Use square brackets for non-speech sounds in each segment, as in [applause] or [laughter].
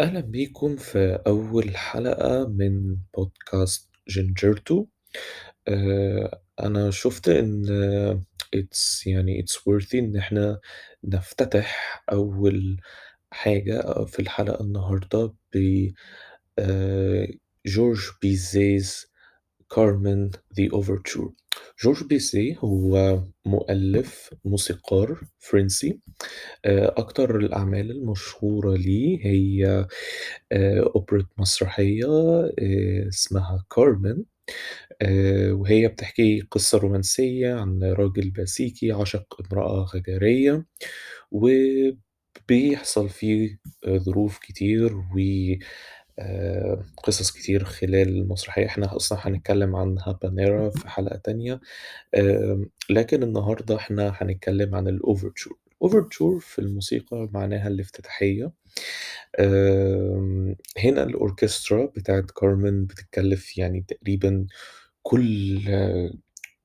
أهلا بيكم في أول حلقة من بودكاست جينجرتو آه، أنا شفت إن it's يعني it's worthy إن إحنا نفتتح أول حاجة في الحلقة النهاردة ب Georges Bizet's Carmen The Overture. جورج بيزي هو مؤلف موسيقار فرنسي. آه، أكتر الأعمال المشهورة ليه هي آه، أوبرا مسرحية آه، اسمها كارمن. وهي بتحكي قصة رومانسية عن راجل باسيكي عشق امرأة غجرية وبيحصل فيه ظروف كتير و آه، قصص كتير خلال المسرحية. إحنا أصلا هنتكلم عن هابانيرا في حلقة تانية. لكن النهاردة إحنا هنتكلم عن ال overture ال overture في الموسيقى معناها الافتتاحية. هنا الأوركسترا بتاعت كارمن بتتكلف يعني تقريبا كل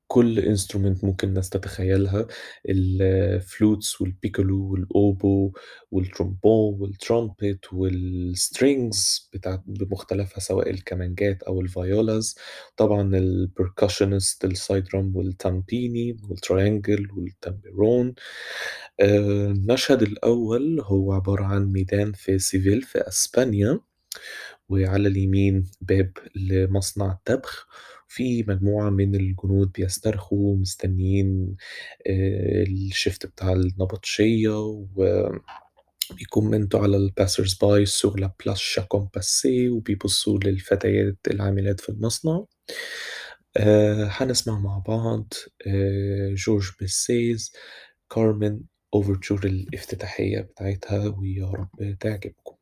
كل instrument ممكن الناس تتخيلها الفلوتس والبيكولو والأوبو والترومبون والترومبت والسترينجز بتاعت بمختلفها سواء الكمانجات أو ال violas طبعا البركشنست السايد درام والتامبيني والتريانجل والتامبيرون المشهد الأول هو عبارة عن ميدان في سيفيل في أسبانيا وعلى اليمين باب لمصنع تبغ في مجموعة من الجنود بيسترخوا مستنيين آه، ال shift بتاع النبطشية وبي comment وا على ال passers-by sur la place chacun passe وبيبصوا للفتيات العاملات في المصنع. آه، هنسمع مع بعض آه، Georges Bizet's Carmen overture الافتتاحية بتاعتها ويا رب تعجبكم.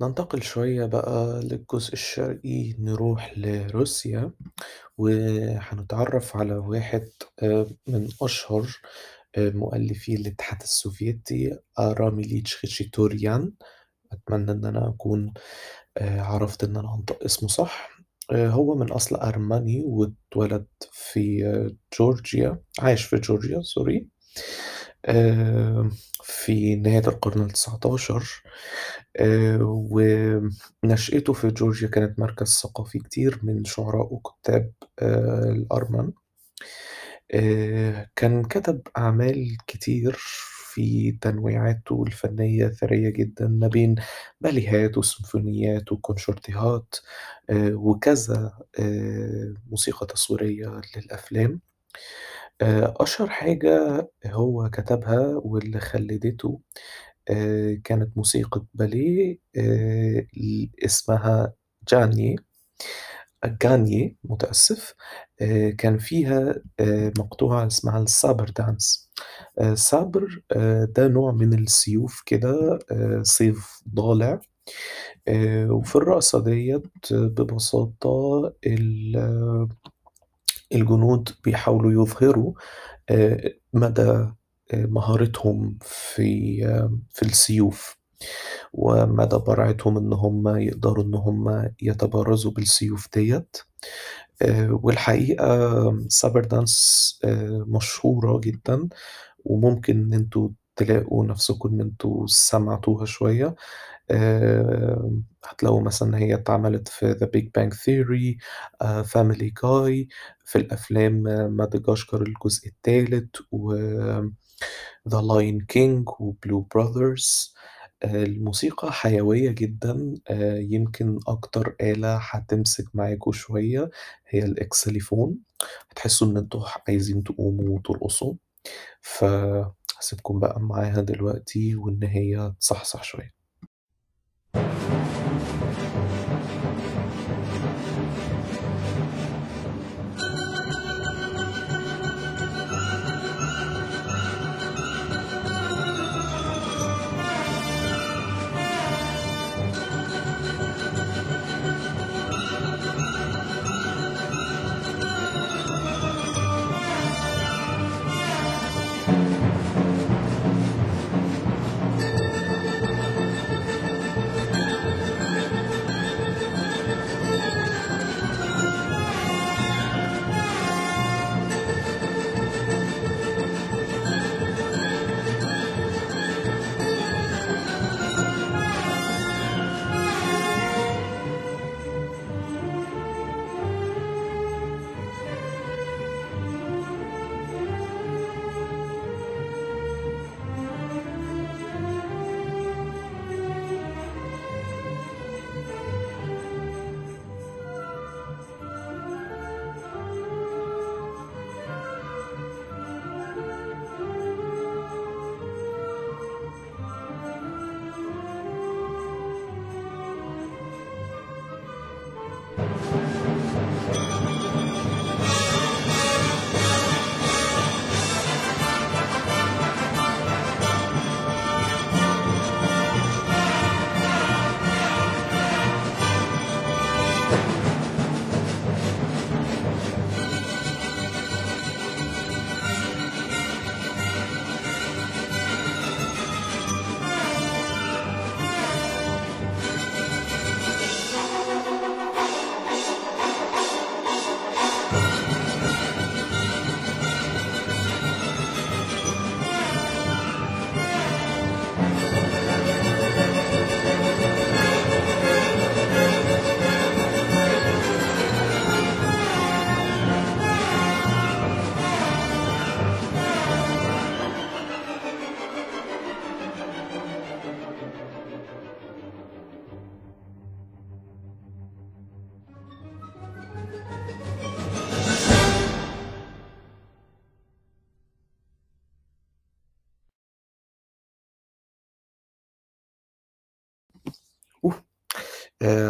ننتقل شوية بقى للجزء الشرقي نروح لروسيا وهنتعرف على واحد آه، من أشهر آه، مؤلفي الاتحاد السوفيتي آرام إليتش خاتشاتوريان أتمنى إن أنا أكون آه، عرفت إن أنا أنطق اسمه صح. هو من أصل أرمني واتولد في جورجيا عايش في جورجيا sorry. في نهاية القرن التسعتاشر آه، ونشأته في جورجيا كانت مركز ثقافي كتير من شعراء وكتاب آه، الأرمن. آه، كان كتب أعمال كتير في تنويعاته الفنية ثرية جدا ما بين باليهات وسيمفونيات وكونشيرتيهات آه، وكذا آه، موسيقى تصويرية للأفلام. آه، أشهر حاجة هو كتبها واللي خلدته آه، كانت موسيقى باليه آه، اسمها جاني جانيي متأسف آه، كان فيها مقطوعة اسمها السابر دانس. سابر ده نوع من السيوف كده سيف ضالع آه، وفي الرقصة ديت ببساطة ال- الجنود بيحاولوا يظهروا آه، مدى آه، مهارتهم في آه، في السيوف ومدى براعتهم إن هم يقدروا إن هم يتبارزوا بالسيوف ديت. والحقيقة سابر دانس مشهورة جدا وممكن إن أنتوا تلاقوا نفسكم إن أنتوا سمعتوها شوية. آه، هتلاقوا مثلا هي اتعملت في Big Bang Theory آه، Family Guy في الأفلام آه، مادغاشكر الجزء الثالث و The Lion King و Blue Brothers. آه، الموسيقى حيوية جدا آه، يمكن أكتر آلة هتمسك معاكوا شوية هي الإكسليفون. هتحسوا إن أنتوا عايزين تقوموا وترقصوا. فهسيبكم بقى معاها دلوقتي وإن هي تصحصح شوية.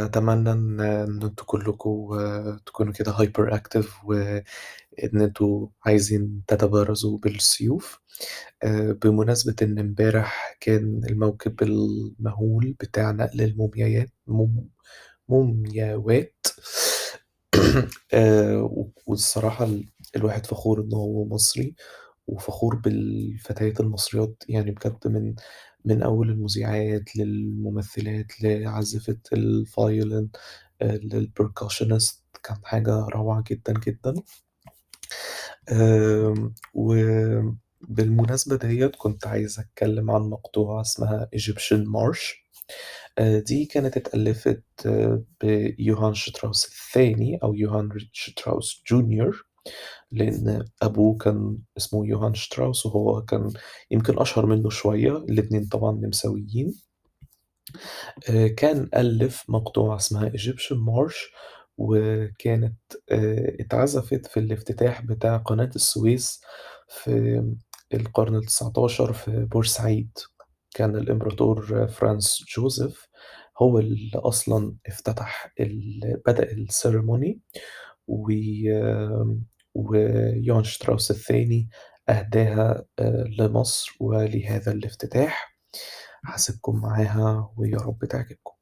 أتمنى إن أنتوا كلكم آه، تكونوا كده هايبر أكتف وإن أنتوا عايزين تتبارزوا بالسيوف. آه، بمناسبة إن إمبارح كان الموكب المهول بتاع نقل الموميايات موم مومياوات. و [coughs] والصراحة ال الواحد فخور إن هو مصري، وفخور بالفتيات المصريات يعني بجد من من أول المذيعات للممثلات لعازفة الviolin آآ للpercussionist كان حاجة روعة جدًا، جدًا. وبالمناسبة ديّة كنت عايز أتكلم عن مقطوعة اسمها Egyptian March آآ دي كانت اتألفت بيوهان شتراوس الثاني أو يوهان شتراوس junior لإن أبوه كان اسمه يوهان شتراوس وهو كان يمكن أشهر منه شوية، الاتنين طبعًا نمساويين. آآ كان ألِّف مقطوعة اسمها Egyptian March وكانت آآ اتعزفت في الافتتاح بتاع قناة السويس في القرن ال19 في بورسعيد، كان الإمبراطور فرانز جوزيف هو اللي أصلًا افتتح بدأ الceremony و ويوهان شتراوس الثاني أهداها آآ لمصر ولهذا الافتتاح، هاسيبكم معاها ويا رب تعجبكم.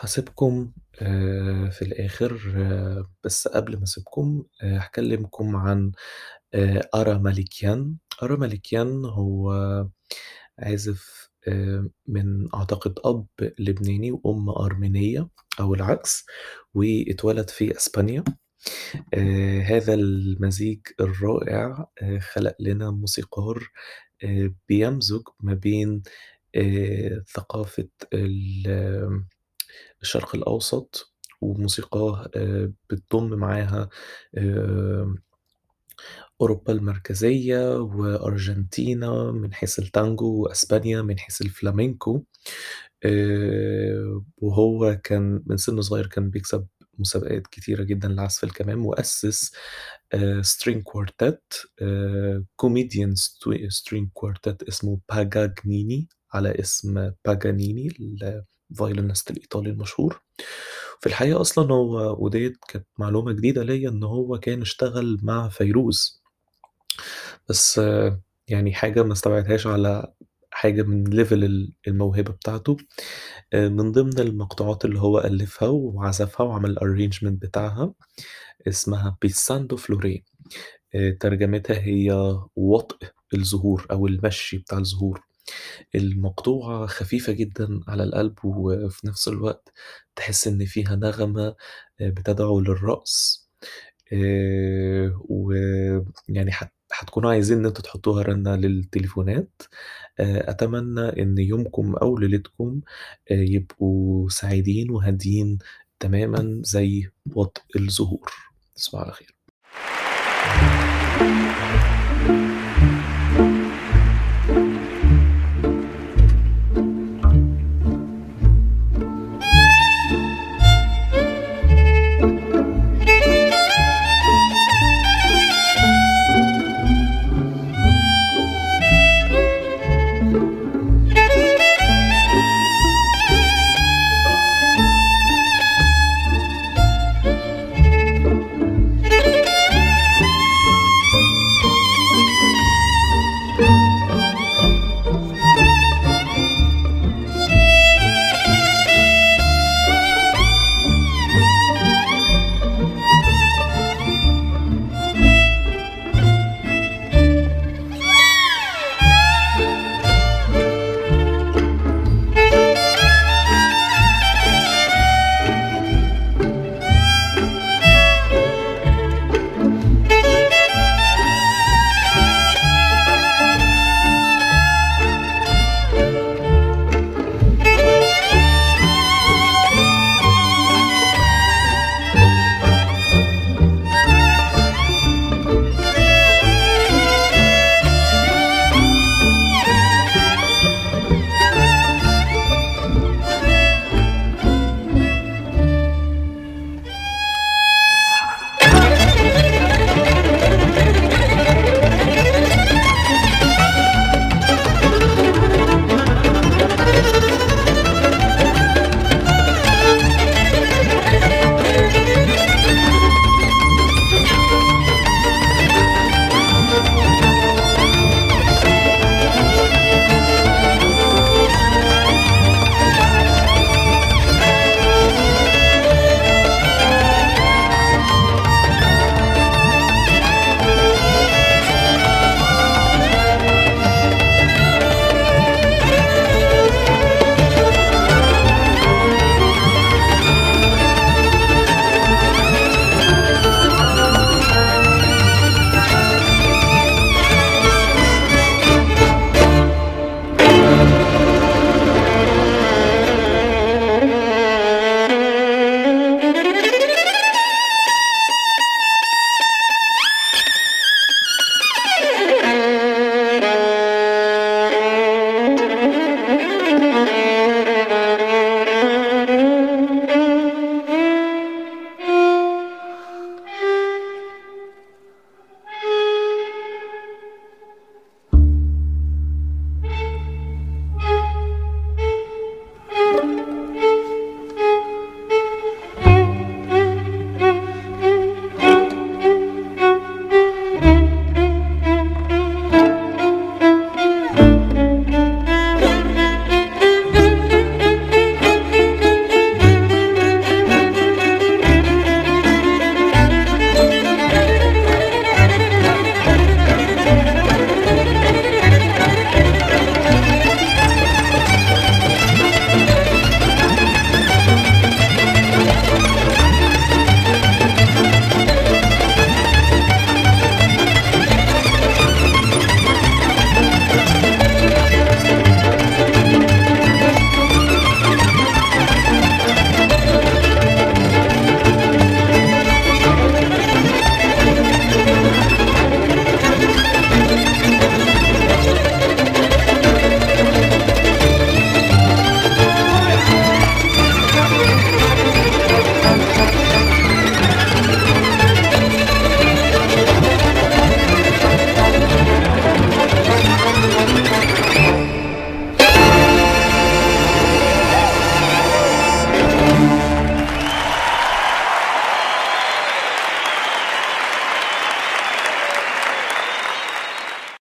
هاسيبكم آآ في الآخر بس قبل ما أسيبكم آآ هاكلمكم عن أرا مالكيان، أرا مالكيان هو عازف من أعتقد أب لبناني وأم أرمينية أو العكس، واتولد في إسبانيا، هذا المزيج الرائع خلق لنا موسيقار بيمزج ما بين ثقافة الشرق الأوسط وموسيقاه آآ بتضم معاها أوروبا المركزية وأرجنتينا من حيث التانجو وأسبانيا من حيث الفلامنكو، آآ وهو كان من سِن صغير كان بيكسب مسابقات كتيرة جدًا لعزف الكمان، وأسس آآ comedian st string quartet اسمه Pagagnini على اسم باجانيني ال violinist الإيطالي المشهور، في الحقيقة أصلًا هو ودي كانت معلومة جديدة ليّا إن هو كان اشتغل مع فيروز. بس يعني حاجة ما استبعدهاش على حاجة من ال الموهبة بتاعته، من ضمن المقطوعات اللي هو ألّفها وعزفها وعمل ال arrangement بتاعها اسمها Pensando florì آآ ترجمتها هي وطء الزهور أو المشي بتاع الزهور، المقطوعة خفيفة جدًا على القلب وفي نفس الوقت تحس إن فيها نغمة آآ بتدعو للرقص، آآ ويعني هت هتكونوا عايزين إن أنتم تحطوها رنة للتليفونات، آآ أتمنى إن يومكم أو ليلتكم يبقوا سعيدين وهاديين تمامًا زي وطء الزهور، تصبحوا على خير.